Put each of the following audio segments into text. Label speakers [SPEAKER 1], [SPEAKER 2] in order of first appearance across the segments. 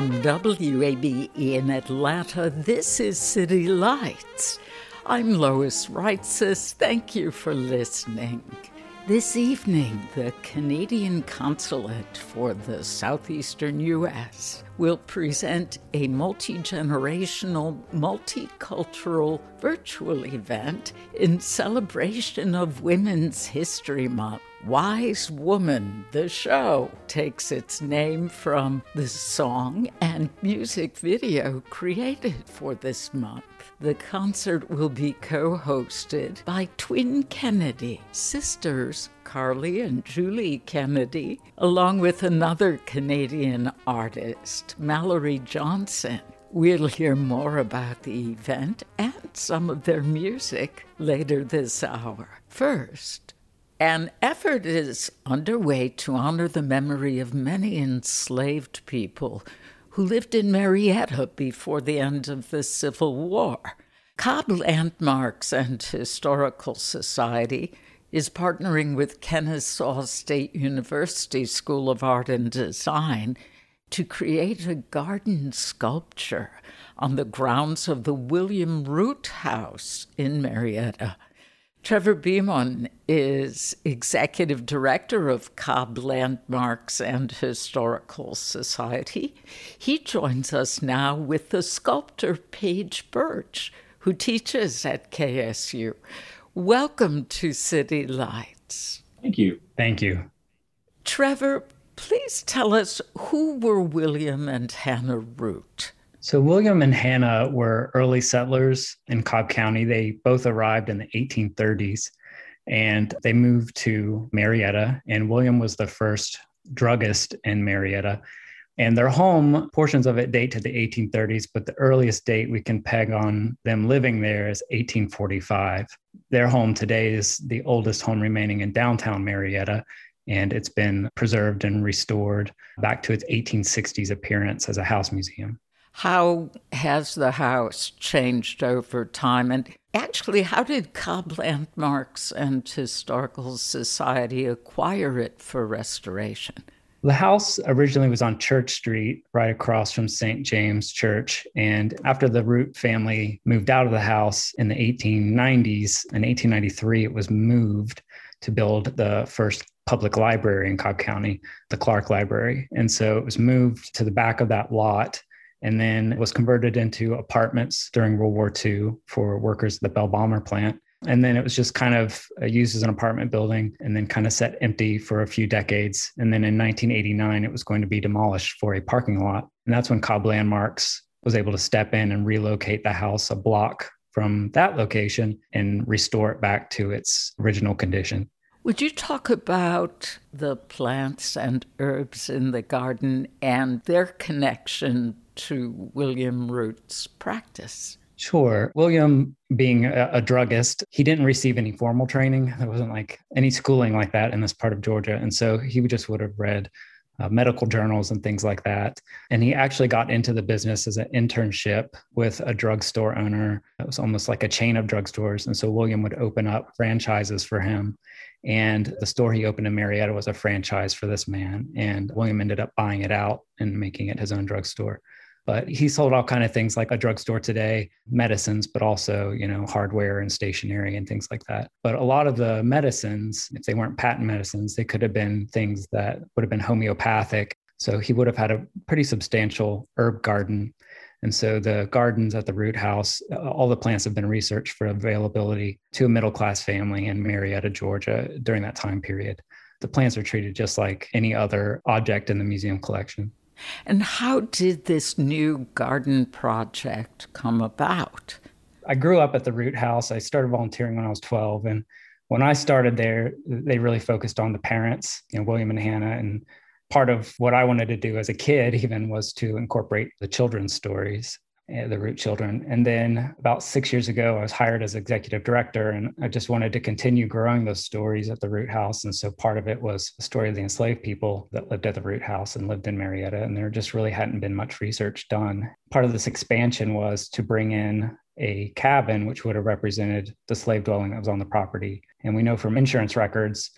[SPEAKER 1] From WABE in Atlanta, this is City Lights. I'm Lois Reitzes. Thank you for listening. This evening, the Canadian Consulate for the Southeastern U.S. will present a multi generational, multicultural virtual event in celebration of Women's History Month. Wise Woman, the show, takes its name from the song and music video created for this month. The concert will be co hosted by twin Kennedy, sisters Carly and Julie Kennedy, along with another Canadian artist, Mallory Johnson. We'll hear more about the event and some of their music later this hour. First, an effort is underway to honor the memory of many enslaved people who lived in Marietta before the end of the Civil War. Cobb Landmarks and Historical Society is partnering with Kennesaw State University School of Art and Design to create a garden sculpture on the grounds of the William Root House in Marietta. Trevor Beamon is executive director of Cobb Landmarks and Historical Society. He joins us now with the sculptor Paige Birch, who teaches at KSU. Welcome to City Lights.
[SPEAKER 2] Thank you. Thank you.
[SPEAKER 1] Trevor, please tell us who were William and Hannah Root?
[SPEAKER 2] So, William and Hannah were early settlers in Cobb County. They both arrived in the 1830s and they moved to Marietta. And William was the first druggist in Marietta. And their home, portions of it date to the 1830s, but the earliest date we can peg on them living there is 1845. Their home today is the oldest home remaining in downtown Marietta, and it's been preserved and restored back to its 1860s appearance as a house museum.
[SPEAKER 1] How has the house changed over time? And actually, how did Cobb Landmarks and Historical Society acquire it for restoration?
[SPEAKER 2] The house originally was on Church Street, right across from St. James Church. And after the Root family moved out of the house in the 1890s, in 1893, it was moved to build the first public library in Cobb County, the Clark Library. And so it was moved to the back of that lot and then it was converted into apartments during World War II for workers at the Bell Bomber plant. And then it was just kind of uh, used as an apartment building and then kind of set empty for a few decades. And then in 1989, it was going to be demolished for a parking lot. And that's when Cobb Landmarks was able to step in and relocate the house a block from that location and restore it back to its original condition.
[SPEAKER 1] Would you talk about the plants and herbs in the garden and their connection to William Root's practice?
[SPEAKER 2] Sure. William, being a, a, druggist, he didn't receive any formal training. There wasn't like any schooling like that in this part of Georgia. And so he just would have read uh, medical journals and things like that. And he actually got into the business as an internship with a drugstore owner. It was almost like a chain of drugstores. And so William would open up franchises for him. And the store he opened in Marietta was a franchise for this man. And William ended up buying it out and making it his own drugstore. But he sold all kind of things like a drugstore today medicines but also you know hardware and stationery and things like that but a lot of the medicines if they weren't patent medicines they could have been things that would have been homeopathic so he would have had a pretty substantial herb garden and so the gardens at the root house, all the plants have been researched for availability to a middle class family in Marietta, Georgia during that time period. The plants are treated just like any other object in the museum collection.
[SPEAKER 1] And how did this new garden project come about?
[SPEAKER 2] I grew up at the Root House. I started volunteering when I was 12. And when I started there, they really focused on the parents, you know, William and Hannah. And part of what I wanted to do as a kid, even, was to incorporate the children's stories Eh, the root children. And then about six years ago, I was hired as executive director, and I just wanted to continue growing those stories at the root house. And so part of it was the story of the enslaved people that lived at the root house and lived in Marietta. And there just really hadn't been much research done. Part of this expansion was to bring in a cabin, which would have represented the slave dwelling that was on the property. And we know from insurance records,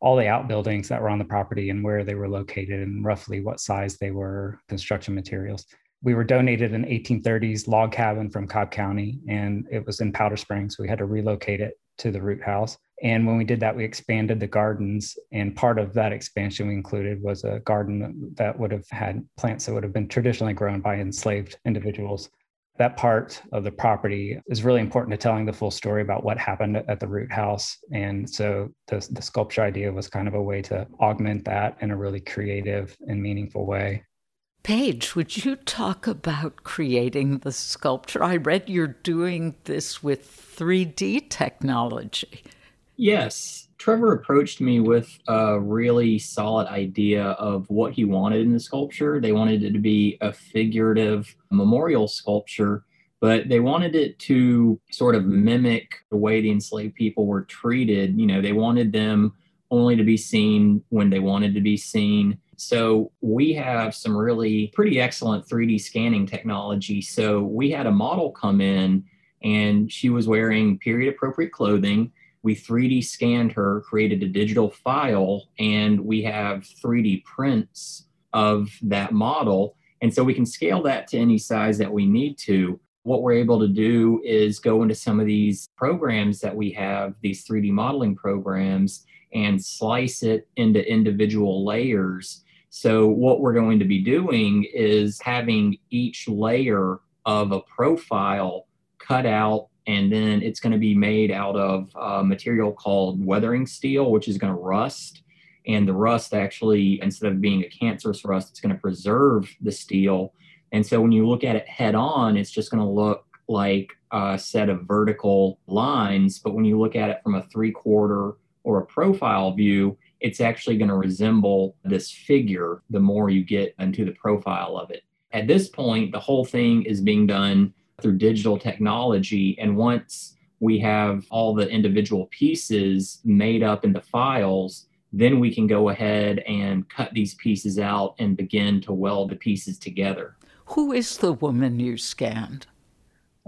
[SPEAKER 2] all the outbuildings that were on the property and where they were located and roughly what size they were, construction materials we were donated an 1830s log cabin from Cobb County, and it was in Powder Springs. We had to relocate it to the root house. And when we did that, we expanded the gardens. And part of that expansion we included was a garden that would have had plants that would have been traditionally grown by enslaved individuals. That part of the property is really important to telling the full story about what happened at the root house. And so the, the sculpture idea was kind of a way to augment that in a really creative and meaningful way.
[SPEAKER 1] Paige, would you talk about creating the sculpture? I read you're doing this with 3D technology.
[SPEAKER 3] Yes. Trevor approached me with a really solid idea of what he wanted in the sculpture. They wanted it to be a figurative memorial sculpture, but they wanted it to sort of mimic the way the enslaved people were treated. You know, they wanted them only to be seen when they wanted to be seen so we have some really pretty excellent 3D scanning technology. So we had a model come in and she was wearing period appropriate clothing. We 3D scanned her, created a digital file, and we have 3D prints of that model. And so we can scale that to any size that we need to. What we're able to do is go into some of these programs that we have, these 3D modeling programs, and slice it into individual layers so, what we're going to be doing is having each layer of a profile cut out, and then it's going to be made out of material called weathering steel, which is going to rust. And the rust actually, instead of being a cancerous rust, it's going to preserve the steel. And so, when you look at it head on, it's just going to look like a set of vertical lines. But when you look at it from a three quarter or a profile view, it's actually going to resemble this figure the more you get into the profile of it. At this point, the whole thing is being done through digital technology. And once we have all the individual pieces made up into files, then we can go ahead and cut these pieces out and begin to weld the pieces together.
[SPEAKER 1] Who is the woman you scanned?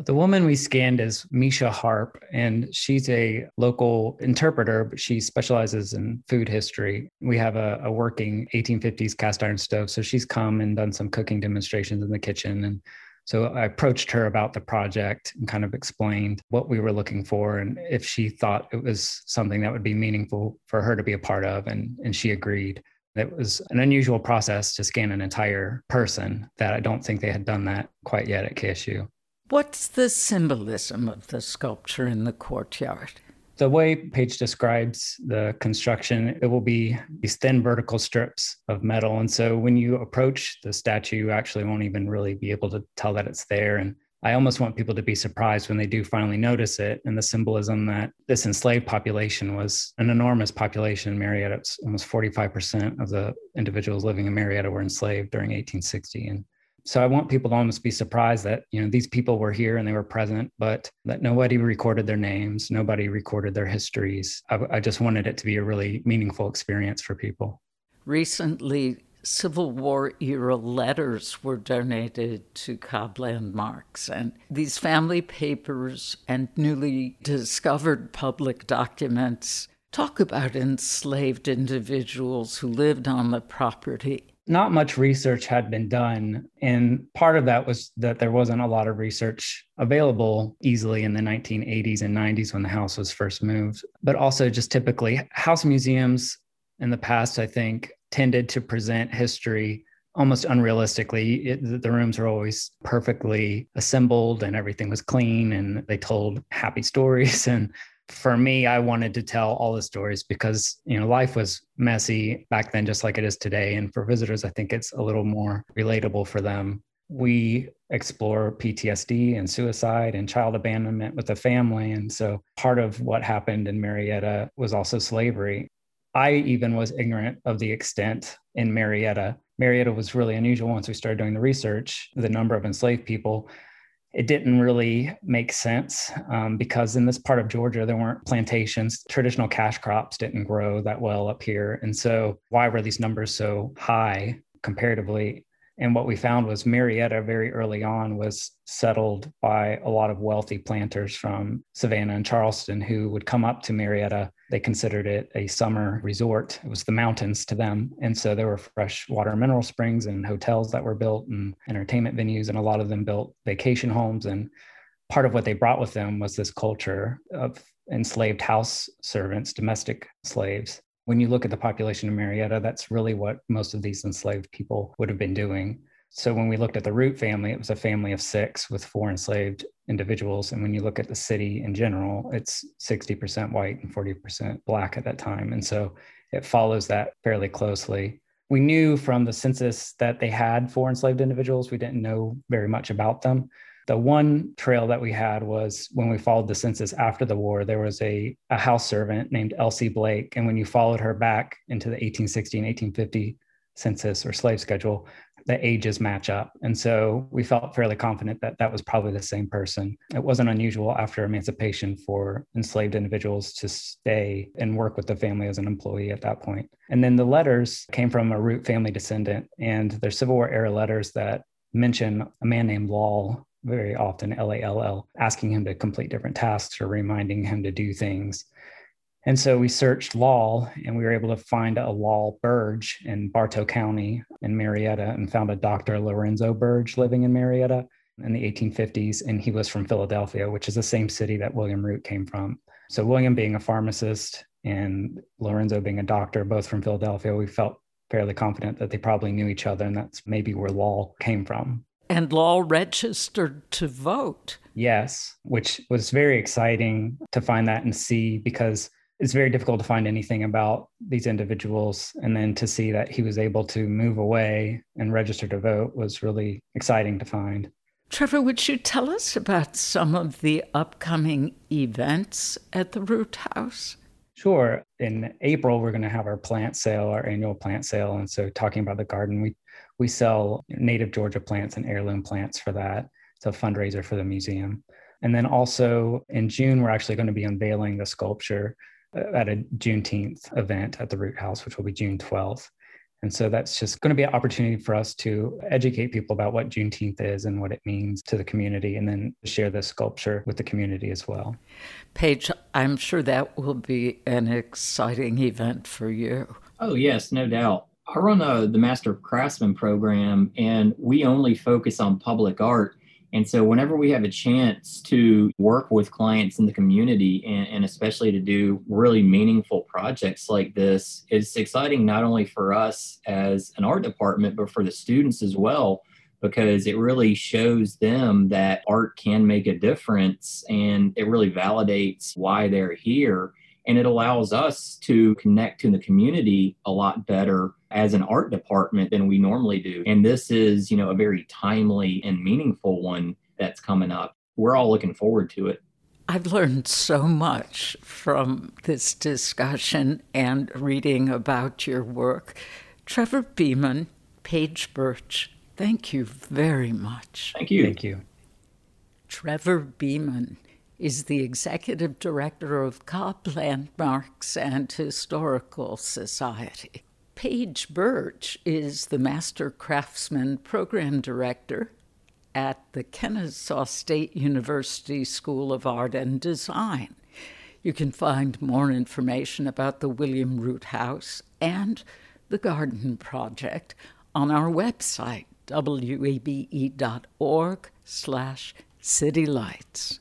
[SPEAKER 2] The woman we scanned is Misha Harp, and she's a local interpreter, but she specializes in food history. We have a, a, working 1850s cast iron stove, so she's come and done some cooking demonstrations in the kitchen. And so I approached her about the project and kind of explained what we were looking for and if she thought it was something that would be meaningful for her to be a part of, and, and she agreed. It was an unusual process to scan an entire person that I don't think they had done that quite yet at KSU.
[SPEAKER 1] What's the symbolism of the sculpture in the courtyard?
[SPEAKER 2] The way Paige describes the construction, it will be these thin vertical strips of metal. And so when you approach the statue, you actually won't even really be able to tell that it's there. And I almost want people to be surprised when they do finally notice it and the symbolism that this enslaved population was an enormous population in Marietta. It's almost 45% of the individuals living in Marietta were enslaved during 1860. And so I want people to almost be surprised that you know these people were here and they were present, but that nobody recorded their names, nobody recorded their histories. I, I just wanted it to be a really meaningful experience for people.
[SPEAKER 1] Recently, Civil War era letters were donated to Cobb Landmarks, and these family papers and newly discovered public documents talk about enslaved individuals who lived on the property
[SPEAKER 2] not much research had been done. And part of that was that there wasn't a lot of research available easily in the 1980s and 90s when the house was first moved. But also, just typically, house museums in the past, I think, tended to present history almost unrealistically. It, the rooms were always perfectly assembled and everything was clean and they told happy stories. And for me, I wanted to tell all the stories because, you know, life was messy back then, just like it is today. And for visitors, I think it's a little more relatable for them. We explore PTSD and suicide and child abandonment with the family. And so part of what happened in Marietta was also slavery. I even was ignorant of the extent in Marietta. Marietta was really unusual once we started doing the research, the number of enslaved people it didn't really make sense um, because in this part of Georgia, there weren't plantations. Traditional cash crops didn't grow that well up here. And so, why were these numbers so high comparatively? And what we found was Marietta very early on was settled by a lot of wealthy planters from Savannah and Charleston who would come up to Marietta. They considered it a summer resort. It was the mountains to them. And so there were fresh water mineral springs and hotels that were built and entertainment venues. And a lot of them built vacation homes. And part of what they brought with them was this culture of enslaved house servants, domestic slaves when you look at the population of Marietta, that's really what most of these enslaved people would have been doing. So when we looked at the Root family, it was a family of six with four enslaved individuals. And when you look at the city in general, it's 60% white and 40% black at that time. And so it follows that fairly closely. We knew from the census that they had four enslaved individuals. We didn't know very much about them. The one trail that we had was when we followed the census after the war, there was a, a house servant named Elsie Blake. And when you followed her back into the 1860 and 1850 census or slave schedule, the ages match up. And so we felt fairly confident that that was probably the same person. It wasn't unusual after emancipation for enslaved individuals to stay and work with the family as an employee at that point. And then the letters came from a root family descendant, and they're Civil War era letters that mention a man named Lall very often L A L L, asking him to complete different tasks or reminding him to do things. And so we searched Lall and we were able to find a Lall Burge in Bartow County in Marietta and found a Dr. Lorenzo Burge living in Marietta in the 1850s. And he was from Philadelphia, which is the same city that William Root came from. So, William being a pharmacist and Lorenzo being a doctor, both from Philadelphia, we felt fairly confident that they probably knew each other. And that's maybe where Lall came from.
[SPEAKER 1] And Lall registered to vote.
[SPEAKER 2] Yes, which was very exciting to find that and see because it's very difficult to find anything about these individuals. And then to see that he was able to move away and register to vote was really exciting to find.
[SPEAKER 1] Trevor, would you tell us about some of the upcoming events at the Root House?
[SPEAKER 2] Sure. In April, we're going to have our plant sale, our annual plant sale. And so, talking about the garden, we we sell native Georgia plants and heirloom plants for that. It's a fundraiser for the museum. And then also in June, we're actually going to be unveiling the sculpture Uh, at a Juneteenth event at the Root House, which will be June 12th. And so that's just going to be an opportunity for us to educate people about what Juneteenth is and what it means to the community, and then share the sculpture with the community as well.
[SPEAKER 1] Paige, I'm sure that will be an exciting event for you.
[SPEAKER 3] Oh, yes, no doubt. I run a, the Master Craftsman program, and we only focus on public art. And so, whenever we have a chance to work with clients in the community, and, and, especially to do really meaningful projects like this, it's exciting not only for us as an art department, but for the students as well, because it really shows them that art can make a difference and it really validates why they're here. And it allows us to connect to the community a lot better as an art department than we normally do and this is you know a very timely and meaningful one that's coming up we're all looking forward to it
[SPEAKER 1] I've learned so much from this discussion and reading about your work. Trevor Beeman, Paige Birch, thank you very much.
[SPEAKER 3] Thank you.
[SPEAKER 2] Thank you.
[SPEAKER 1] Trevor Beeman is the executive director of Cobb Landmarks and Historical Society. Paige Birch is the Master Craftsman Program Director at the Kennesaw State University School of Art and Design. You can find more information about the William Root House and the Garden Project on our website, wabe.org slash citylights.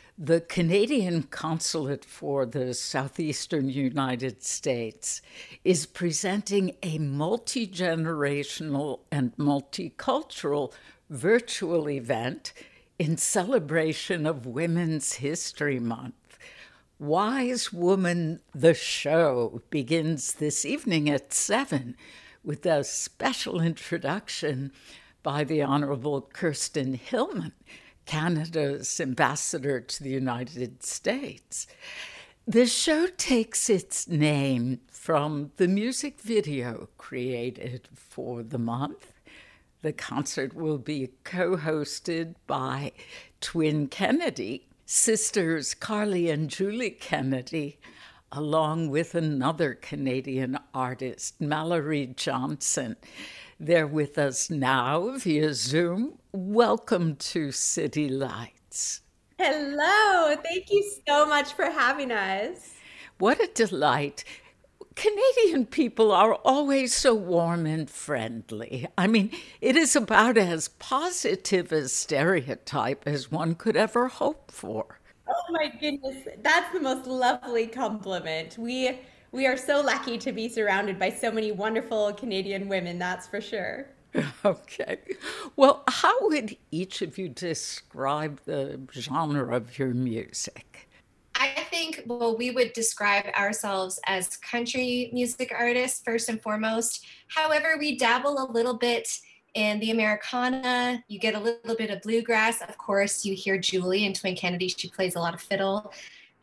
[SPEAKER 1] the Canadian Consulate for the Southeastern United States is presenting a multi generational and multicultural virtual event in celebration of Women's History Month. Wise Woman the Show begins this evening at 7 with a special introduction by the Honorable Kirsten Hillman Canada's ambassador to the United States. The show takes its name from the music video created for the month. The concert will be co hosted by twin Kennedy, sisters Carly and Julie Kennedy, along with another Canadian artist, Mallory Johnson. They're with us now via Zoom. Welcome to City Lights.
[SPEAKER 4] Hello. Thank you so much for having us.
[SPEAKER 1] What a delight. Canadian people are always so warm and friendly. I mean, it is about as positive a stereotype as one could ever hope for.
[SPEAKER 4] Oh my goodness, that's the most lovely compliment. We we are so lucky to be surrounded by so many wonderful Canadian women, that's for sure.
[SPEAKER 1] Okay. Well, how would each of you describe the genre of your music?
[SPEAKER 5] I think, well, we would describe ourselves as country music artists first and foremost. However, we dabble a little bit in the Americana. You get a little bit of bluegrass. Of course, you hear Julie and Twin Kennedy. She plays a lot of fiddle.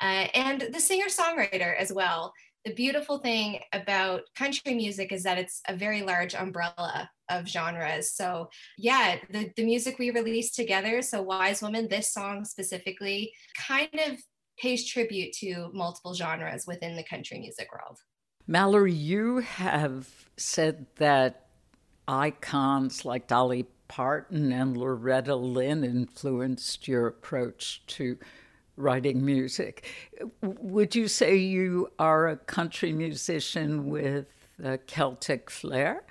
[SPEAKER 5] Uh, and the singer songwriter as well the beautiful thing about country music is that it's a very large umbrella of genres. So, yeah, the, the music we released together, so Wise Woman, this song specifically, kind of pays tribute to multiple genres within the country music world.
[SPEAKER 1] Mallory, you have said that icons like Dolly Parton and Loretta Lynn influenced your approach to writing music. Would you say you are a country musician with a Celtic flair?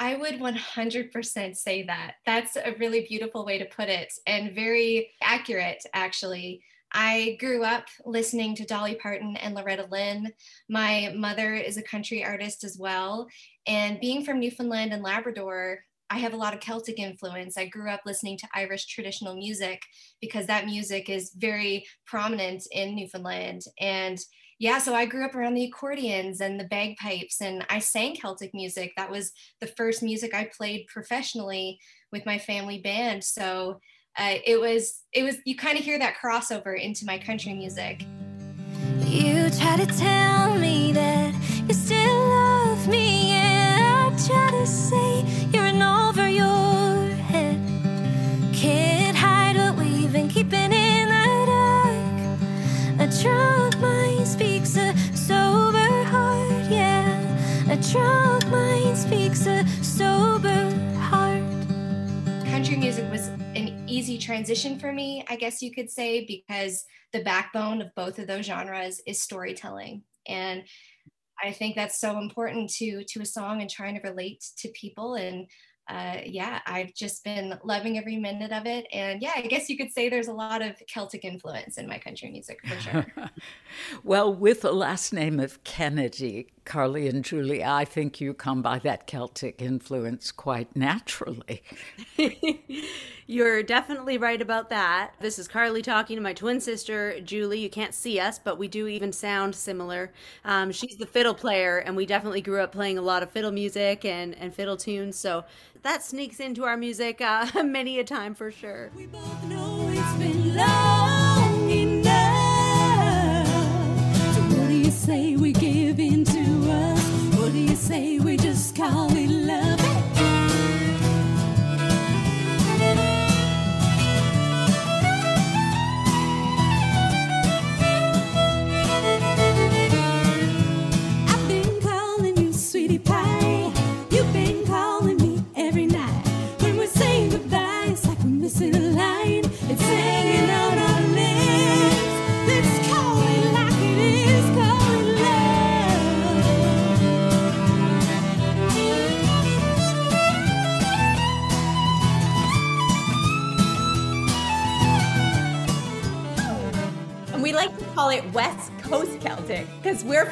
[SPEAKER 5] I would 100% say that. That's a really beautiful way to put it and very accurate, actually. I grew up listening to Dolly Parton and Loretta Lynn. My mother is a country artist as well. And being from Newfoundland and Labrador, I have a lot of Celtic influence. I grew up listening to Irish traditional music because that music is very prominent in Newfoundland. And yeah, so I grew up around the accordions and the bagpipes, and I sang Celtic music. That was the first music I played professionally with my family band. So uh, it was, it was, you kind of hear that crossover into my country music.
[SPEAKER 6] You try to tell me that drunk mind speaks a sober heart.
[SPEAKER 5] Country music was an easy transition for me, I guess you could say, because the backbone of both of those genres is storytelling. And I think that's so important to to a song and trying to relate to people and uh, yeah, I've just been loving every minute of it. And yeah, I guess you could say there's a lot of Celtic influence in my country music for sure.
[SPEAKER 1] well, with the last name of Kennedy, Carly and Julie, I think you come by that Celtic influence quite naturally.
[SPEAKER 7] You're definitely right about that. This is Carly talking to my twin sister, Julie. You can't see us, but we do even sound similar. Um, she's the fiddle player, and we definitely grew up playing a lot of fiddle music and, and fiddle tunes. So that sneaks into our music uh, many a time for sure. We both know it's been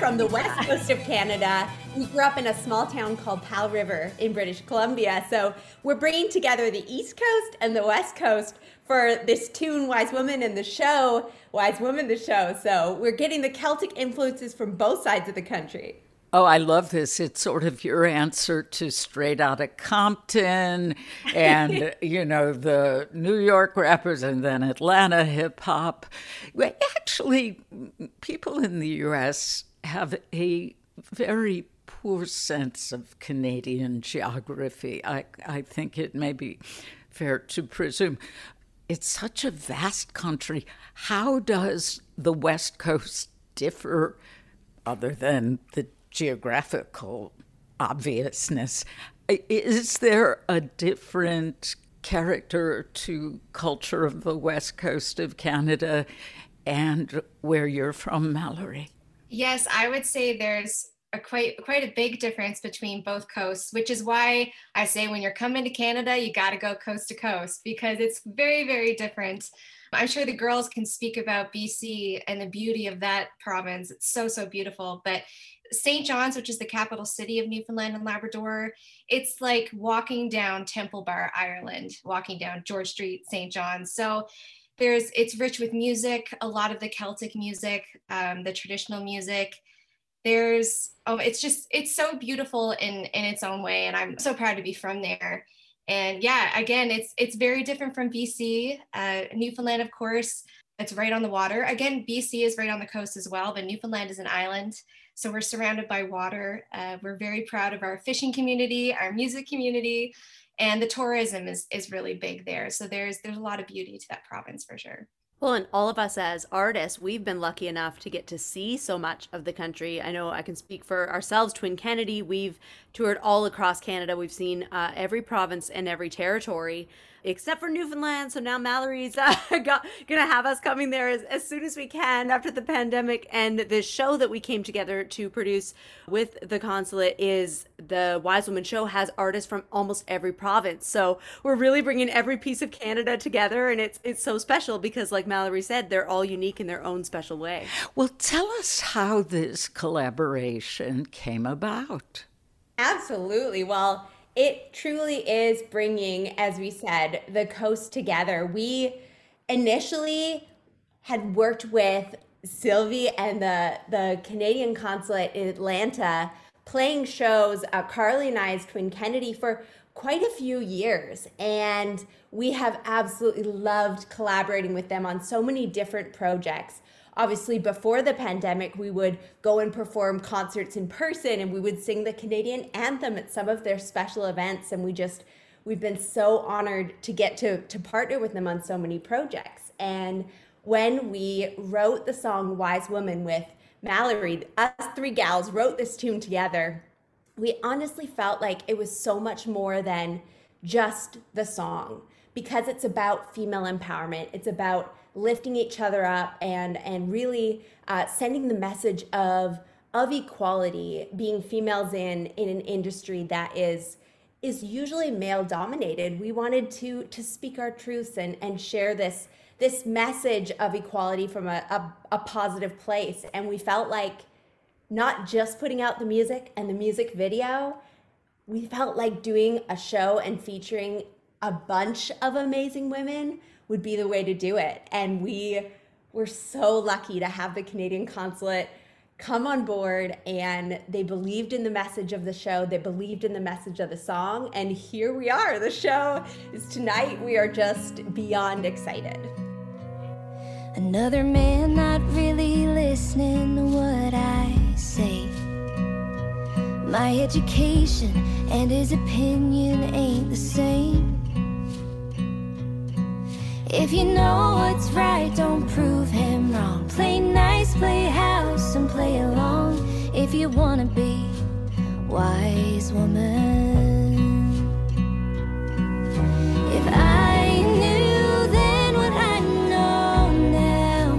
[SPEAKER 4] from the west coast of Canada. We grew up in a small town called Powell River in British Columbia. So we're bringing together the East Coast and the West Coast for this tune, Wise Woman, and the show, Wise Woman, the show. So we're getting the Celtic influences from both sides of the country.
[SPEAKER 1] Oh, I love this. It's sort of your answer to Straight Outta Compton and, you know, the New York rappers and then Atlanta hip hop. Actually, people in the US have a very poor sense of Canadian geography. I, I think it may be fair to presume. It's such a vast country. How does the West Coast differ, other than the geographical obviousness. Is there a different character to culture of the west coast of Canada and where you're from, Mallory?
[SPEAKER 5] Yes, I would say there's a quite quite a big difference between both coasts, which is why I say when you're coming to Canada, you got to go coast to coast because it's very very different. I'm sure the girls can speak about BC and the beauty of that province. It's so so beautiful, but St. John's, which is the capital city of Newfoundland and Labrador, it's like walking down Temple Bar, Ireland, walking down George Street, St. John's. So there's it's rich with music, a lot of the Celtic music, um, the traditional music. There's oh, it's just it's so beautiful in in its own way, and I'm so proud to be from there. And yeah, again, it's it's very different from BC. Uh, Newfoundland, of course, it's right on the water. Again, BC is right on the coast as well, but Newfoundland is an island. So we're surrounded by water. Uh, we're very proud of our fishing community, our music community, and the tourism is, is really big there. So there's there's a lot of beauty to that province for sure.
[SPEAKER 7] Well, and all of us as artists, we've been lucky enough to get to see so much of the country. I know I can speak for ourselves, Twin Kennedy. We've toured all across Canada. We've seen uh, every province and every territory except for Newfoundland. So now Mallory's uh, got, gonna have us coming there as, as soon as we can after the pandemic. And the show that we came together to produce with the consulate is the Wise Woman Show has artists from almost every province. So we're really bringing every piece of Canada together, and it's it's so special because, like Mallory said, they're all unique in their own special way.
[SPEAKER 1] Well, tell us how this collaboration came about.
[SPEAKER 4] Absolutely. Well, it truly is bringing, as we said, the coast together. We initially had worked with Sylvie and the, the Canadian consulate in Atlanta playing shows, uh, Carly and I's Twin Kennedy, for quite a few years. And we have absolutely loved collaborating with them on so many different projects obviously before the pandemic we would go and perform concerts in person and we would sing the Canadian anthem at some of their special events. And we just we've been so honored to get to to partner with them on so many projects. And when we wrote the song Wise Woman with Mallory us three gals wrote this tune together. We honestly felt like it was so much more than just the song because it's about female empowerment. It's about lifting each other up and and really uh, sending the message of of equality being females in in an industry that is is usually male dominated. We wanted to to speak our truths and and share this this message of equality from a, a, a positive place. And we felt like not just putting out the music and the music video, we felt like doing a show and featuring a bunch of amazing women would be the way to do it. And we were so lucky to have the Canadian consulate come on board and they believed in the message of the show they believed in the message of the song and here we are. The show is tonight. We are just beyond excited.
[SPEAKER 6] Another man not really listening to what i say. My education and his opinion ain't the same if you know what's right, don't prove him wrong. Play nice, play house, and play along. If you wanna be wise woman. If I knew then what I know now,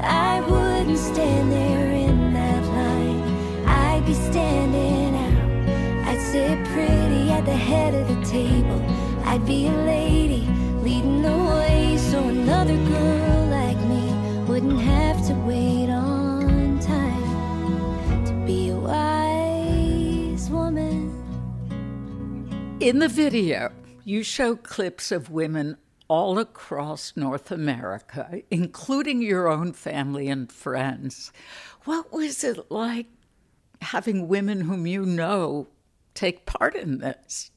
[SPEAKER 6] I wouldn't stand there in that line. I'd be standing out. I'd sit pretty at the head of the table. I'd be a lady
[SPEAKER 1] In the video, you show clips of women all across North America, including your own family and friends. What was it like having women whom you know take part in this?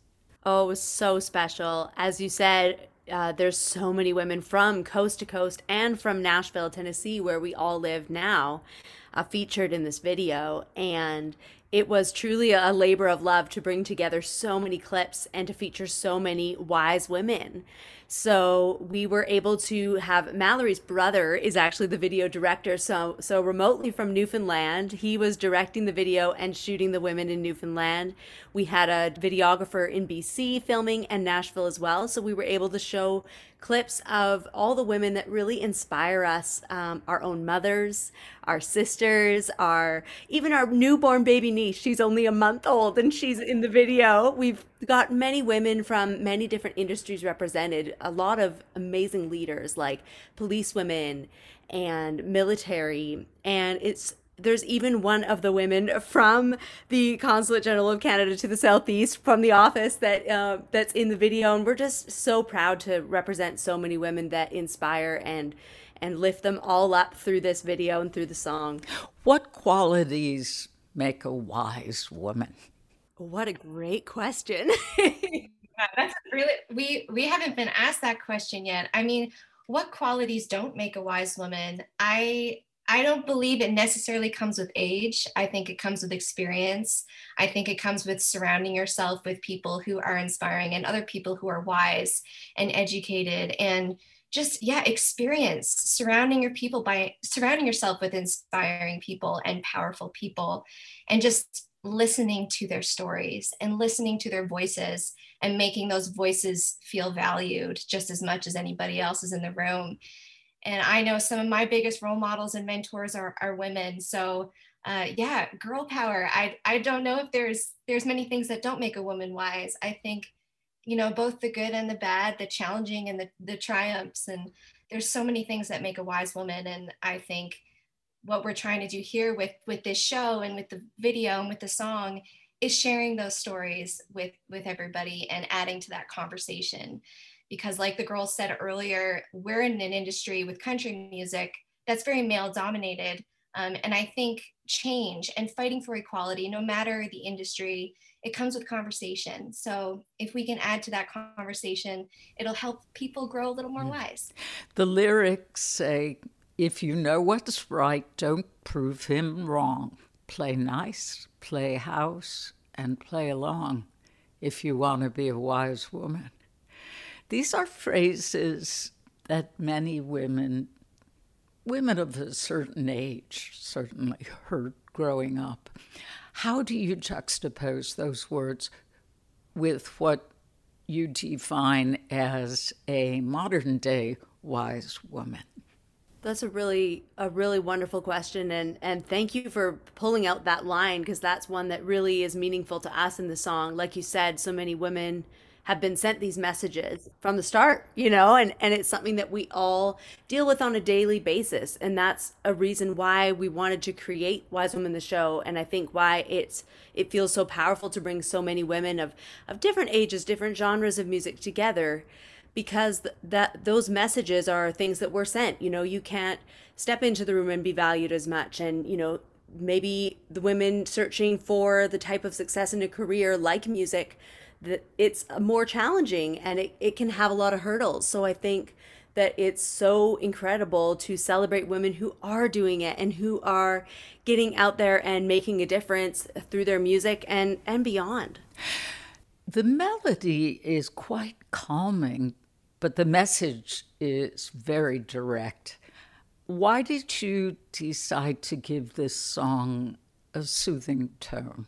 [SPEAKER 7] Oh, it was so special. As you said, uh, there's so many women from coast to coast and from Nashville, Tennessee, where we all live now, uh, featured in this video. And it was truly a labor of love to bring together so many clips and to feature so many wise women. So we were able to have Mallory's brother is actually the video director. So so remotely from Newfoundland, he was directing the video and shooting the women in Newfoundland. We had a videographer in BC filming and Nashville as well. So we were able to show clips of all the women that really inspire us um, our own mothers, our sisters, our even our newborn baby niece. She's only a month old and she's in the video. We've got many women from many different industries represented, a lot of amazing leaders like police women and military. And it's there's even one of the women from the consulate general of canada to the southeast from the office that uh, that's in the video and we're just so proud to represent so many women that inspire and and lift them all up through this video and through the song
[SPEAKER 1] what qualities make a wise woman
[SPEAKER 7] what a great question
[SPEAKER 5] that's really we we haven't been asked that question yet i mean what qualities don't make a wise woman i I don't believe it necessarily comes with age. I think it comes with experience. I think it comes with surrounding yourself with people who are inspiring and other people who are wise and educated and just yeah, experience surrounding your people by surrounding yourself with inspiring people and powerful people and just listening to their stories and listening to their voices and making those voices feel valued just as much as anybody else is in the room and I know some of my biggest role models and mentors are, are women. So uh, yeah, girl power. I I don't know if there's there's many things that don't make a woman wise. I think, you know, both the good and the bad, the challenging and the the triumphs, and there's so many things that make a wise woman. And I think what we're trying to do here with with this show and with the video and with the song is sharing those stories with with everybody and adding to that conversation. Because like the girls said earlier we're in an industry with country music that's very male dominated um, and i think change and fighting for equality no matter the industry it comes with conversation. So if we can add to that conversation it'll help people grow a little more wise.
[SPEAKER 1] The lyrics say if you know what's right don't prove him wrong play nice play house and play along if you want to be a wise woman these are phrases that many women, women of a certain age, certainly heard growing up. How do you juxtapose those words with what you define as a modern day wise woman?
[SPEAKER 7] That's a really a really wonderful question and and thank you for pulling out that line because that's one that really is meaningful to us in the song. Like you said, so many women have been sent these messages from the start, you know, and and it's something that we all deal with on a daily basis and that's a reason why we wanted to create Wise Women the show and I think why it's it feels so powerful to bring so many women of of different ages, different genres of music together because th- that those messages are things that were sent. You know you can't step into the room and be valued as much. And you know maybe the women searching for the type of success in a career like music that it's more challenging and it, it can have a lot of hurdles. So i think that it's so incredible to celebrate women who are doing it and who are getting out there and making a difference through their music and and beyond.
[SPEAKER 1] The melody is quite calming but the message is very direct. Why did you decide to give this song a soothing tone?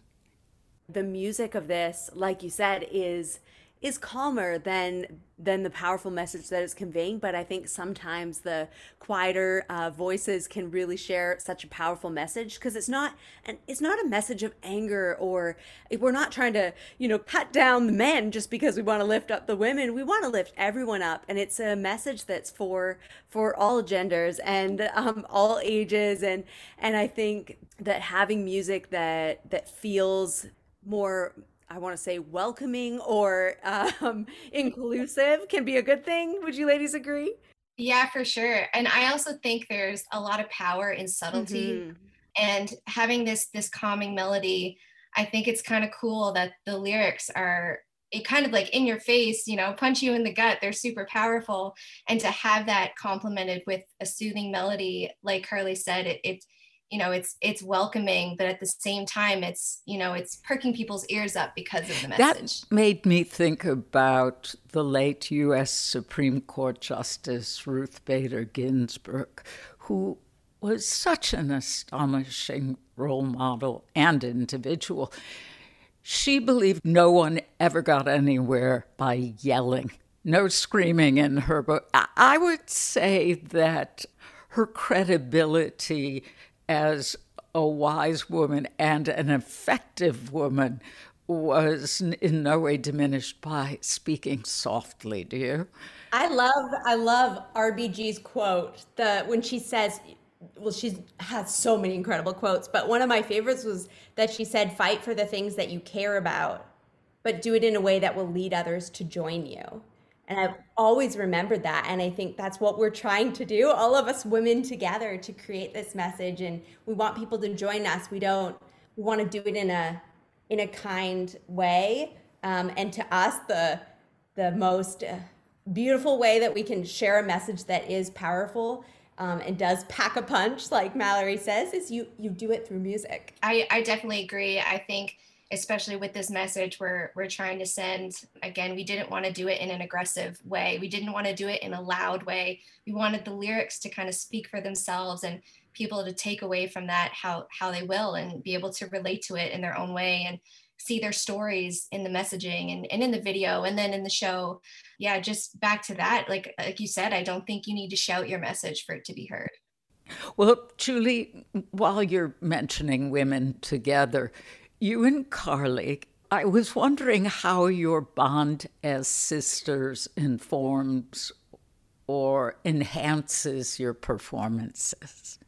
[SPEAKER 7] The music of this, like you said, is is calmer than than the powerful message that it's conveying but i think sometimes the quieter uh, voices can really share such a powerful message because it's not and it's not a message of anger or we're not trying to you know cut down the men just because we want to lift up the women we want to lift everyone up and it's a message that's for for all genders and um, all ages and and i think that having music that that feels more I want to say welcoming or um, inclusive can be a good thing. Would you ladies agree?
[SPEAKER 5] Yeah, for sure. And I also think there's a lot of power in subtlety mm-hmm. and having this this calming melody. I think it's kind of cool that the lyrics are it kind of like in your face, you know, punch you in the gut. They're super powerful. And to have that complemented with a soothing melody, like Carly said, it, it you know it's it's welcoming but at the same time it's you know it's perking people's ears up because of the message.
[SPEAKER 1] that made me think about the late US Supreme Court Justice Ruth Bader Ginsburg who was such an astonishing role model and individual. She believed no one ever got anywhere by yelling no screaming in her book. I would say that her credibility as a wise woman and an effective woman was in no way diminished by speaking softly do you?
[SPEAKER 4] I love i love rbg's quote the when she says well she has so many incredible quotes but one of my favorites was that she said fight for the things that you care about but do it in a way that will lead others to join you and I've always remembered that. And I think that's what we're trying to do, all of us women together to create this message. And we want people to join us. We don't, we want to do it in a, in a kind way. Um, and to us, the, the most beautiful way that we can share a message that is powerful um, and does pack a punch, like Mallory says, is you, you do it through music.
[SPEAKER 5] I, I definitely agree. I think especially with this message we're we're trying to send again we didn't want to do it in an aggressive way. We didn't want to do it in a loud way. We wanted the lyrics to kind of speak for themselves and people to take away from that how how they will and be able to relate to it in their own way and see their stories in the messaging and, and in the video and then in the show. Yeah just back to that like like you said i don't think you need to shout your message for it to be heard.
[SPEAKER 1] Well julie while you're mentioning women together you and Carly, I was wondering how your bond as sisters informs or enhances your performances.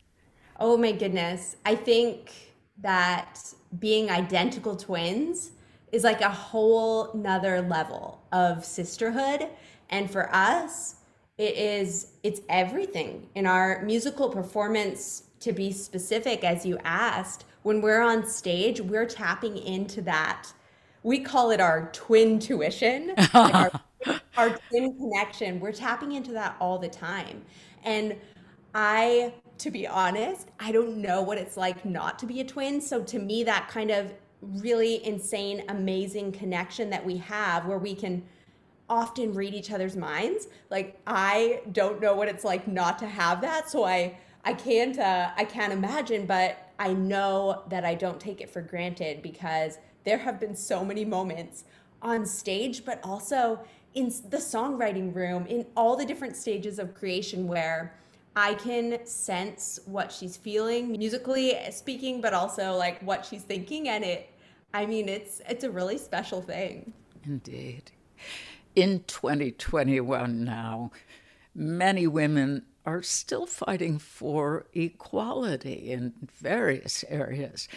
[SPEAKER 4] Oh my goodness. I think that being identical twins is like a whole nother level of sisterhood. And for us, it is it's everything in our musical performance to be specific as you asked when we're on stage, we're tapping into that. We call it our twin tuition, like our, our twin connection. We're tapping into that all the time. And I, to be honest, I don't know what it's like not to be a twin. So to me, that kind of really insane, amazing connection that we have where we can often read each other's minds. Like I don't know what it's like not to have that. So I I can't uh, I can't imagine, but I know that I don't take it for granted because there have been so many moments on stage, but also in the songwriting room, in all the different stages of creation where I can sense what she's feeling musically eh, speaking, but also like what she's thinking. And it, I mean, it's it's a really special thing.
[SPEAKER 1] Indeed. In 2021 now, many women are still fighting for equality in various areas.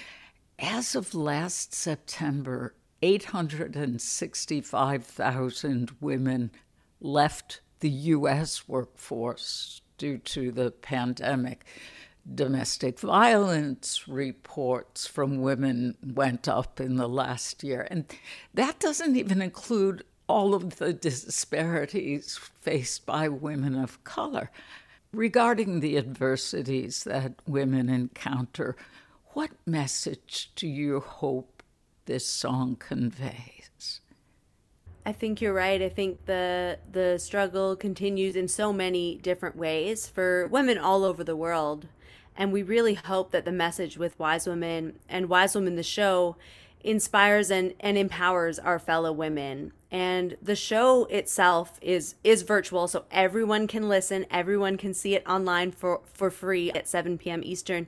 [SPEAKER 1] As of last September, 865,000 women left the U.S. workforce due to the pandemic. Domestic violence reports from women went up in the last year. And that doesn't even include all of the disparities faced by women of color. Regarding the adversities that women encounter, what message do you hope this song conveys?
[SPEAKER 7] I think you're right. I think the the struggle continues in so many different ways for women all over the world. And we really hope that the message with Wise Women and Wise Women the show inspires and, and empowers our fellow women. And the show itself is is virtual, so everyone can listen, everyone can see it online for, for free at 7 p.m. Eastern.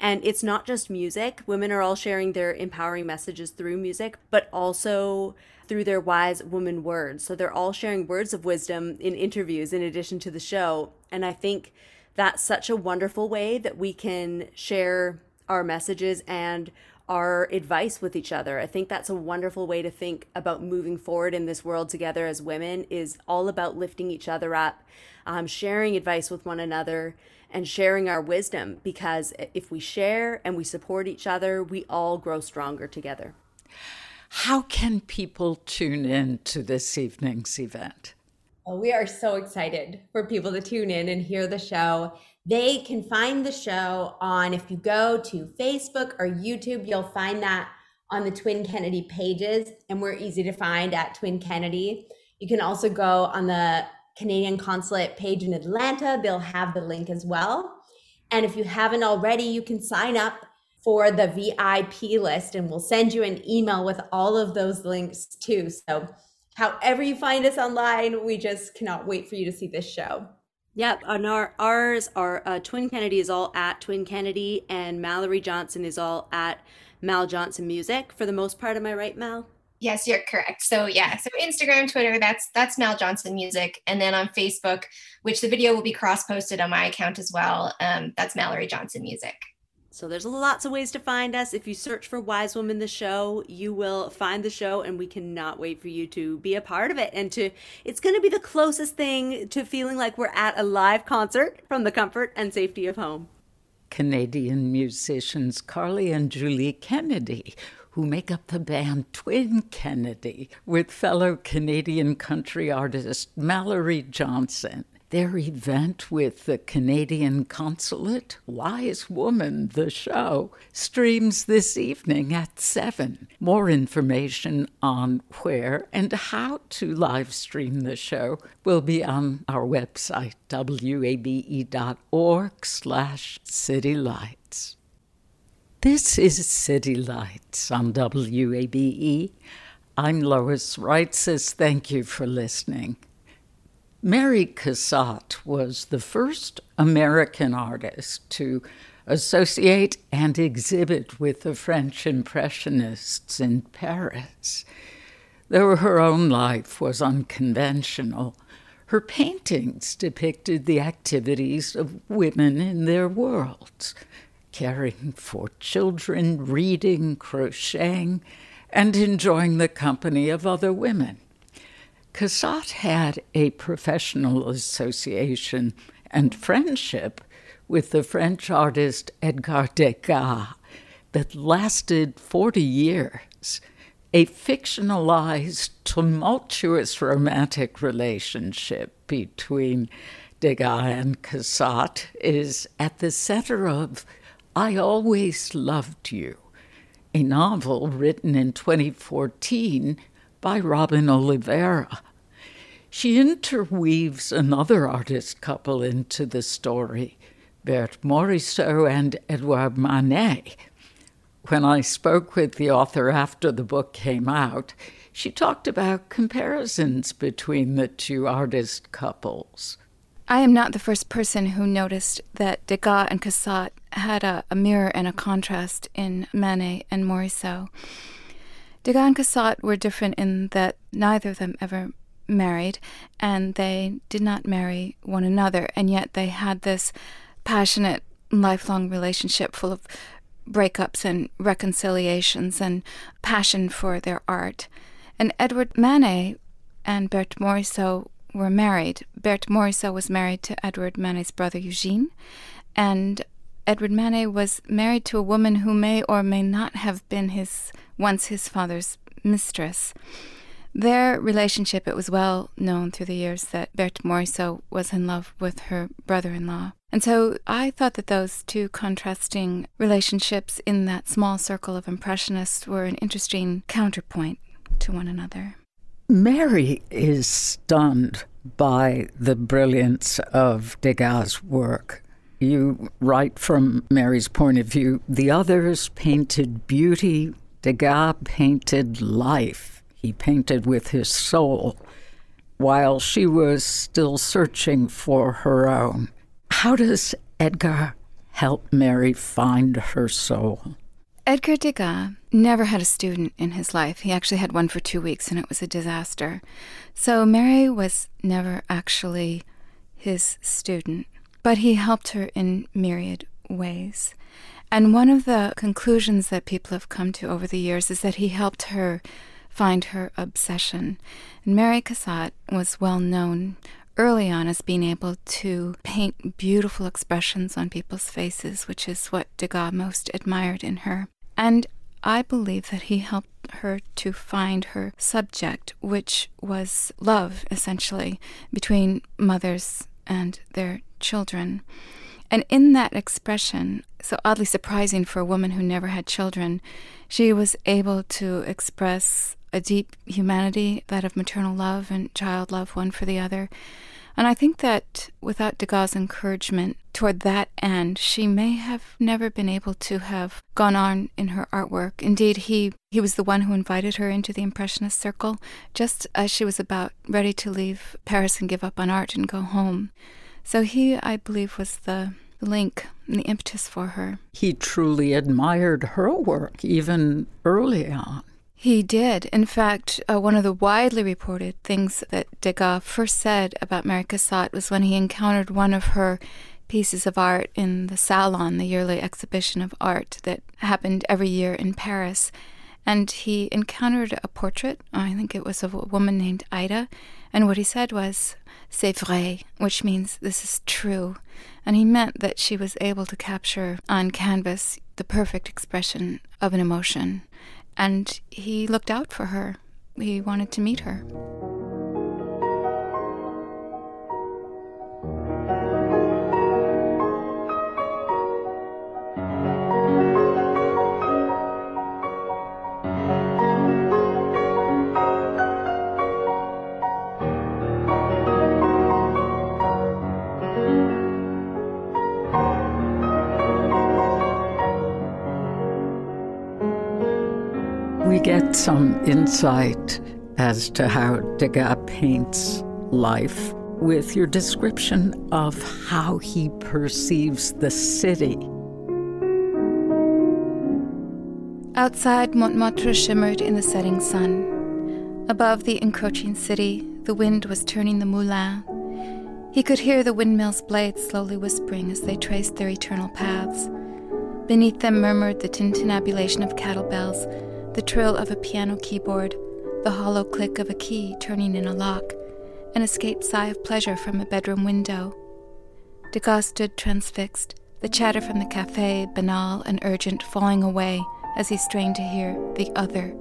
[SPEAKER 7] And it's not just music. Women are all sharing their empowering messages through music, but also through their wise woman words. So they're all sharing words of wisdom in interviews in addition to the show. And I think that's such a wonderful way that we can share our messages and our advice with each other. I think that's a wonderful way to think about moving forward in this world together as women is all about lifting each other up, um, sharing advice with one another and sharing our wisdom because if we share and we support each other, we all grow stronger together.
[SPEAKER 1] How can people tune in to this evening's event?
[SPEAKER 4] Well, we are so excited for people to tune in and hear the show. They can find the show on, if you go to Facebook or YouTube, you'll find that on the Twin Kennedy pages, and we're easy to find at Twin Kennedy. You can also go on the Canadian Consulate page in Atlanta, they'll have the link as well. And if you haven't already, you can sign up for the VIP list, and we'll send you an email with all of those links too. So, however you find us online, we just cannot wait for you to see this show.
[SPEAKER 7] Yep, and our ours are uh, Twin Kennedy is all at Twin Kennedy, and Mallory Johnson is all at Mal Johnson Music for the most part. Am I right, Mal?
[SPEAKER 5] Yes, you're correct. So yeah, so Instagram, Twitter, that's that's Mal Johnson Music, and then on Facebook, which the video will be cross posted on my account as well. Um, that's Mallory Johnson Music.
[SPEAKER 7] So there's lots of ways to find us. If you search for Wise Woman the show, you will find the show and we cannot wait for you to be a part of it and to it's going to be the closest thing to feeling like we're at a live concert from the comfort and safety of home.
[SPEAKER 1] Canadian musicians Carly and Julie Kennedy who make up the band Twin Kennedy with fellow Canadian country artist Mallory Johnson their event with the Canadian Consulate, Wise Woman, the show, streams this evening at 7. More information on where and how to live stream the show will be on our website, wabe.org slash citylights. This is City Lights on WABE. I'm Lois Reitzes. Thank you for listening. Mary Cassatt was the first American artist to associate and exhibit with the French Impressionists in Paris. Though her own life was unconventional, her paintings depicted the activities of women in their worlds, caring for children, reading, crocheting, and enjoying the company of other women. Cassatt had a professional association and friendship with the French artist Edgar Degas that lasted 40 years. A fictionalized, tumultuous romantic relationship between Degas and Cassatt is at the center of I Always Loved You, a novel written in 2014 by Robin Oliveira. She interweaves another artist couple into the story, Berthe Morisot and Edouard Manet. When I spoke with the author after the book came out, she talked about comparisons between the two artist couples.
[SPEAKER 8] I am not the first person who noticed that Degas and Cassatt had a, a mirror and a contrast in Manet and Morisot. Degas and Cassatt were different in that neither of them ever married, and they did not marry one another, and yet they had this passionate, lifelong relationship full of breakups and reconciliations and passion for their art. And Edward Manet and Berthe Morisot were married. Berthe Morisot was married to Edward Manet's brother Eugene, and Edward Manet was married to a woman who may or may not have been his once his father's mistress. Their relationship, it was well known through the years that Berthe Morisot was in love with her brother in law. And so I thought that those two contrasting relationships in that small circle of Impressionists were an interesting counterpoint to one another.
[SPEAKER 1] Mary is stunned by the brilliance of Degas' work. You write from Mary's point of view the others painted beauty, Degas painted life. He painted with his soul while she was still searching for her own. How does Edgar help Mary find her soul?
[SPEAKER 8] Edgar Degas never had a student in his life. He actually had one for two weeks, and it was a disaster. So Mary was never actually his student, but he helped her in myriad ways. And one of the conclusions that people have come to over the years is that he helped her find her obsession. And Mary Cassatt was well known early on as being able to paint beautiful expressions on people's faces, which is what Degas most admired in her. And I believe that he helped her to find her subject, which was love, essentially, between mothers and their children. And in that expression, so oddly surprising for a woman who never had children, she was able to express a deep humanity, that of maternal love and child love, one for the other. And I think that without Degas' encouragement toward that end, she may have never been able to have gone on in her artwork. Indeed, he, he was the one who invited her into the Impressionist circle just as she was about ready to leave Paris and give up on art and go home. So he, I believe, was the link and the impetus for her.
[SPEAKER 1] He truly admired her work even early on.
[SPEAKER 8] He did. In fact, uh, one of the widely reported things that Degas first said about Mary Cassatt was when he encountered one of her pieces of art in the Salon, the yearly exhibition of art that happened every year in Paris. And he encountered a portrait, I think it was of a woman named Ida, and what he said was, C'est vrai, which means this is true. And he meant that she was able to capture on canvas the perfect expression of an emotion and he looked out for her. He wanted to meet her.
[SPEAKER 1] Get some insight as to how Degas paints life with your description of how he perceives the city.
[SPEAKER 8] Outside, Montmartre shimmered in the setting sun. Above the encroaching city, the wind was turning the moulin. He could hear the windmill's blades slowly whispering as they traced their eternal paths. Beneath them murmured the tintinnabulation of cattle bells the trill of a piano keyboard, the hollow click of a key turning in a lock, an escaped sigh of pleasure from a bedroom window. Degas stood transfixed, the chatter from the cafe, banal and urgent, falling away as he strained to hear the other.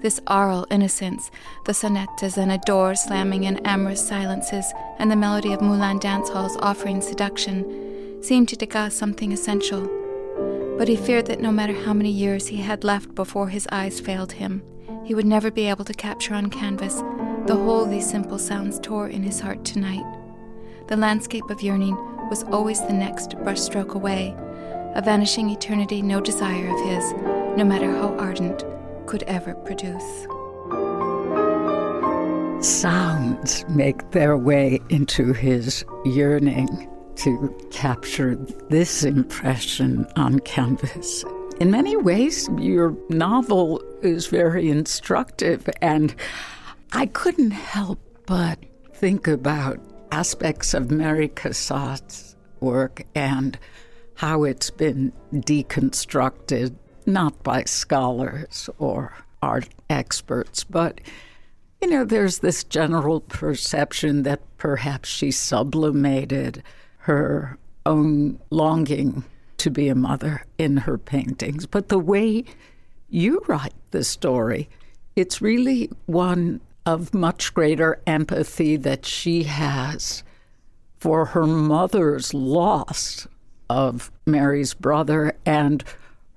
[SPEAKER 8] This aural innocence, the sonatas and a door slamming in amorous silences, and the melody of Moulin dance halls offering seduction, seemed to Degas something essential but he feared that no matter how many years he had left before his eyes failed him, he would never be able to capture on canvas the whole these simple sounds tore in his heart tonight. The landscape of yearning was always the next brushstroke away, a vanishing eternity no desire of his, no matter how ardent, could ever produce.
[SPEAKER 1] sounds make their way into his yearning to capture this impression on canvas. In many ways, your novel is very instructive, and I couldn't help but think about aspects of Mary Cassatt's work and how it's been deconstructed, not by scholars or art experts, but you know, there's this general perception that perhaps she sublimated her own longing to be a mother in her paintings. But the way you write the story, it's really one of much greater empathy that she has for her mother's loss of Mary's brother and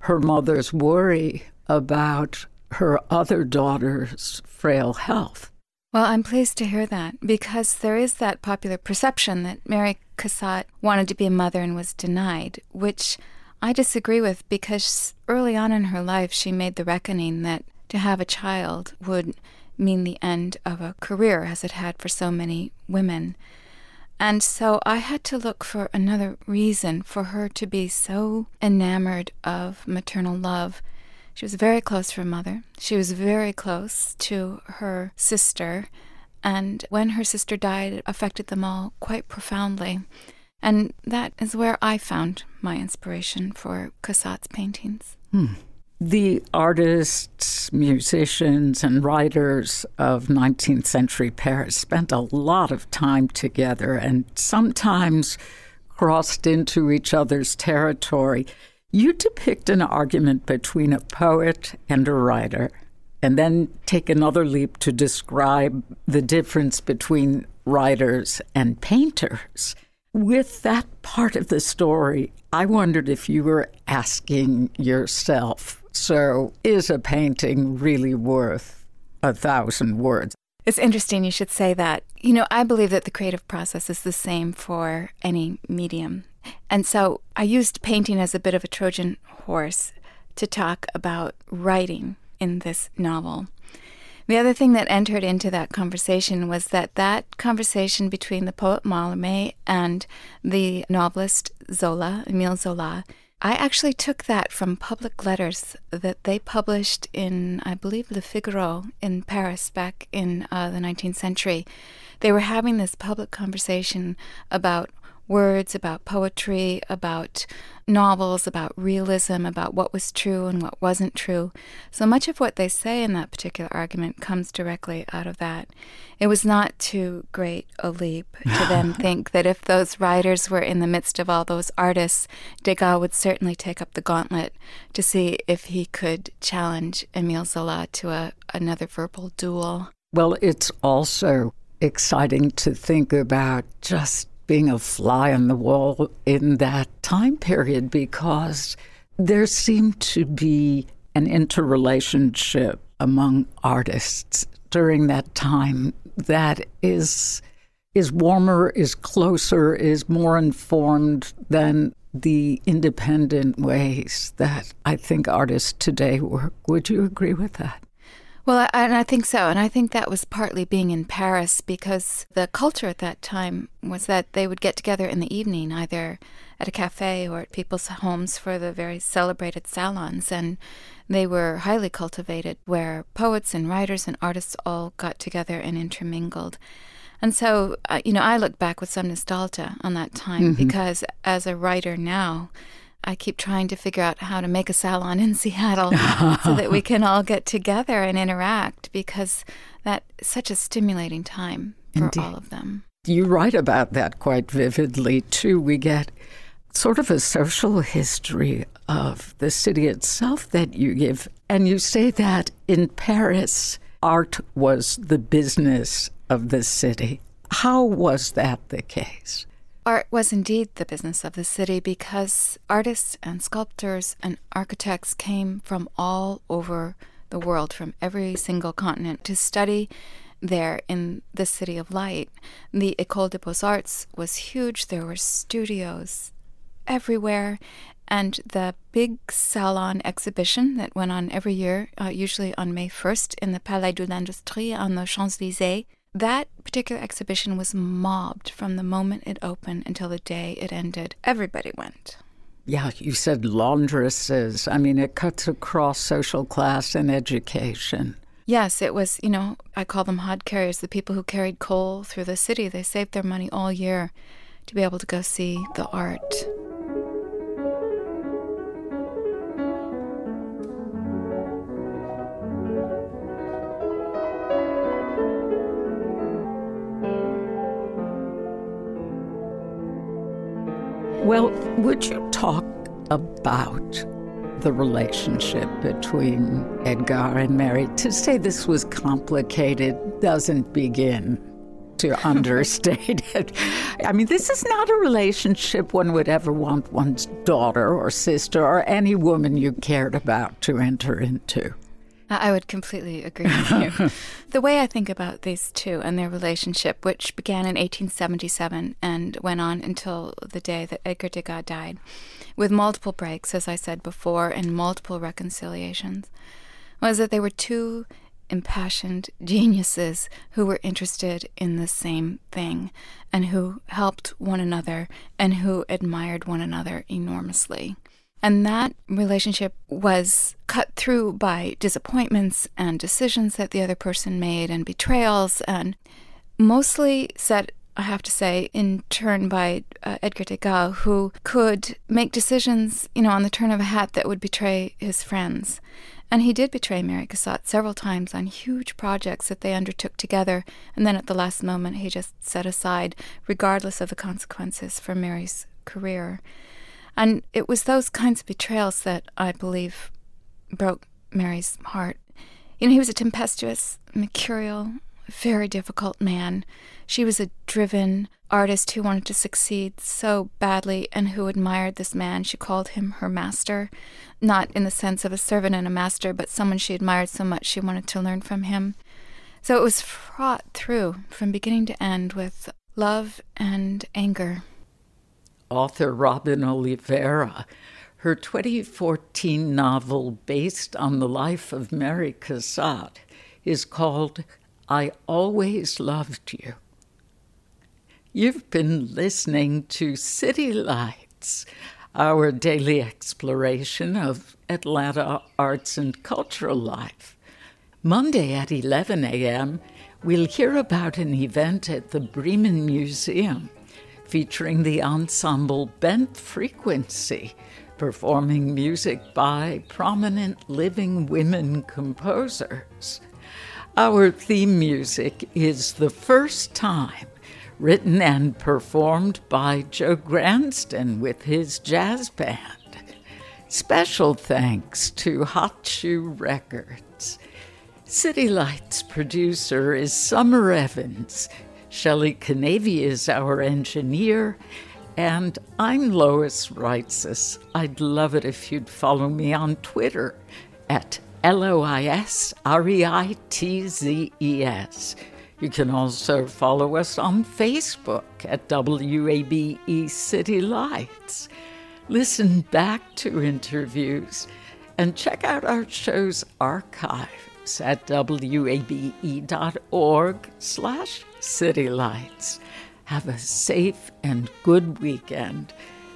[SPEAKER 1] her mother's worry about her other daughter's frail health.
[SPEAKER 8] Well, I'm pleased to hear that because there is that popular perception that Mary Cassatt wanted to be a mother and was denied, which I disagree with because early on in her life she made the reckoning that to have a child would mean the end of a career as it had for so many women. And so I had to look for another reason for her to be so enamored of maternal love she was very close to her mother. She was very close to her sister. And when her sister died, it affected them all quite profoundly. And that is where I found my inspiration for Cassatt's paintings.
[SPEAKER 1] Hmm. The artists, musicians, and writers of 19th century Paris spent a lot of time together and sometimes crossed into each other's territory. You depict an argument between a poet and a writer, and then take another leap to describe the difference between writers and painters. With that part of the story, I wondered if you were asking yourself so, is a painting really worth a thousand words?
[SPEAKER 8] It's interesting you should say that. You know, I believe that the creative process is the same for any medium. And so I used painting as a bit of a Trojan horse to talk about writing in this novel. The other thing that entered into that conversation was that that conversation between the poet Mallarmé and the novelist Zola, Emile Zola, I actually took that from public letters that they published in, I believe, Le Figaro in Paris back in uh, the 19th century. They were having this public conversation about words, about poetry, about novels, about realism, about what was true and what wasn't true. So much of what they say in that particular argument comes directly out of that. It was not too great a leap to then think that if those writers were in the midst of all those artists, Degas would certainly take up the gauntlet to see if he could challenge Emile Zola to a, another verbal duel.
[SPEAKER 1] Well, it's also exciting to think about just being a fly on the wall in that time period because there seemed to be an interrelationship among artists during that time that is is warmer, is closer, is more informed than the independent ways that I think artists today work. Would you agree with that?
[SPEAKER 8] Well, I, and I think so. And I think that was partly being in Paris because the culture at that time was that they would get together in the evening, either at a cafe or at people's homes for the very celebrated salons. And they were highly cultivated, where poets and writers and artists all got together and intermingled. And so, uh, you know, I look back with some nostalgia on that time mm-hmm. because as a writer now, I keep trying to figure out how to make a salon in Seattle so that we can all get together and interact because that's such a stimulating time for Indeed. all of them.
[SPEAKER 1] You write about that quite vividly, too. We get sort of a social history of the city itself that you give. And you say that in Paris, art was the business of the city. How was that the case?
[SPEAKER 8] Art was indeed the business of the city because artists and sculptors and architects came from all over the world, from every single continent, to study there in the City of Light. The École des Beaux Arts was huge. There were studios everywhere. And the big salon exhibition that went on every year, uh, usually on May 1st in the Palais de l'Industrie on the Champs Elysees, That particular exhibition was mobbed from the moment it opened until the day it ended. Everybody went.
[SPEAKER 1] Yeah, you said laundresses. I mean, it cuts across social class and education.
[SPEAKER 8] Yes, it was, you know, I call them hod carriers, the people who carried coal through the city. They saved their money all year to be able to go see the art.
[SPEAKER 1] Talk about the relationship between Edgar and Mary? To say this was complicated doesn't begin to understate it. I mean, this is not a relationship one would ever want one's daughter or sister or any woman you cared about to enter into.
[SPEAKER 8] I would completely agree with you. the way I think about these two and their relationship, which began in 1877 and went on until the day that Edgar Degas died, with multiple breaks, as I said before, and multiple reconciliations, was that they were two impassioned geniuses who were interested in the same thing and who helped one another and who admired one another enormously. And that relationship was cut through by disappointments and decisions that the other person made and betrayals, and mostly set, I have to say, in turn by uh, Edgar Degas, who could make decisions, you know, on the turn of a hat that would betray his friends. And he did betray Mary Cassatt several times on huge projects that they undertook together, and then at the last moment he just set aside, regardless of the consequences for Mary's career. And it was those kinds of betrayals that I believe broke Mary's heart. You know, he was a tempestuous, mercurial, very difficult man. She was a driven artist who wanted to succeed so badly and who admired this man. She called him her master, not in the sense of a servant and a master, but someone she admired so much she wanted to learn from him. So it was fraught through from beginning to end with love and anger
[SPEAKER 1] author Robin Oliveira. Her 2014 novel, based on the life of Mary Cassatt, is called I Always Loved You. You've been listening to City Lights, our daily exploration of Atlanta arts and cultural life. Monday at 11 a.m., we'll hear about an event at the Breman Museum featuring the ensemble Bent Frequency, performing music by prominent living women composers. Our theme music is The First Time, written and performed by Joe Gransden with his jazz band. Special thanks to Hot Shoe Records. City Lights producer is Summer Evans. Shelley Canavy is our engineer, and I'm Lois Reitzes. I'd love it if you'd follow me on Twitter at L O I S R E I T Z E S. You can also follow us on Facebook at WABE City Lights. Listen back to interviews and check out our show's archives at wabe.org slash City Lights. Have a safe and good weekend.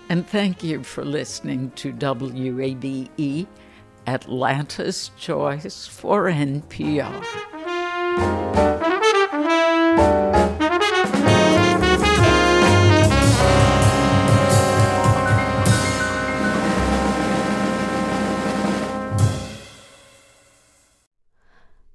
[SPEAKER 1] And thank you for listening to WABE, Atlanta's Choice for NPR.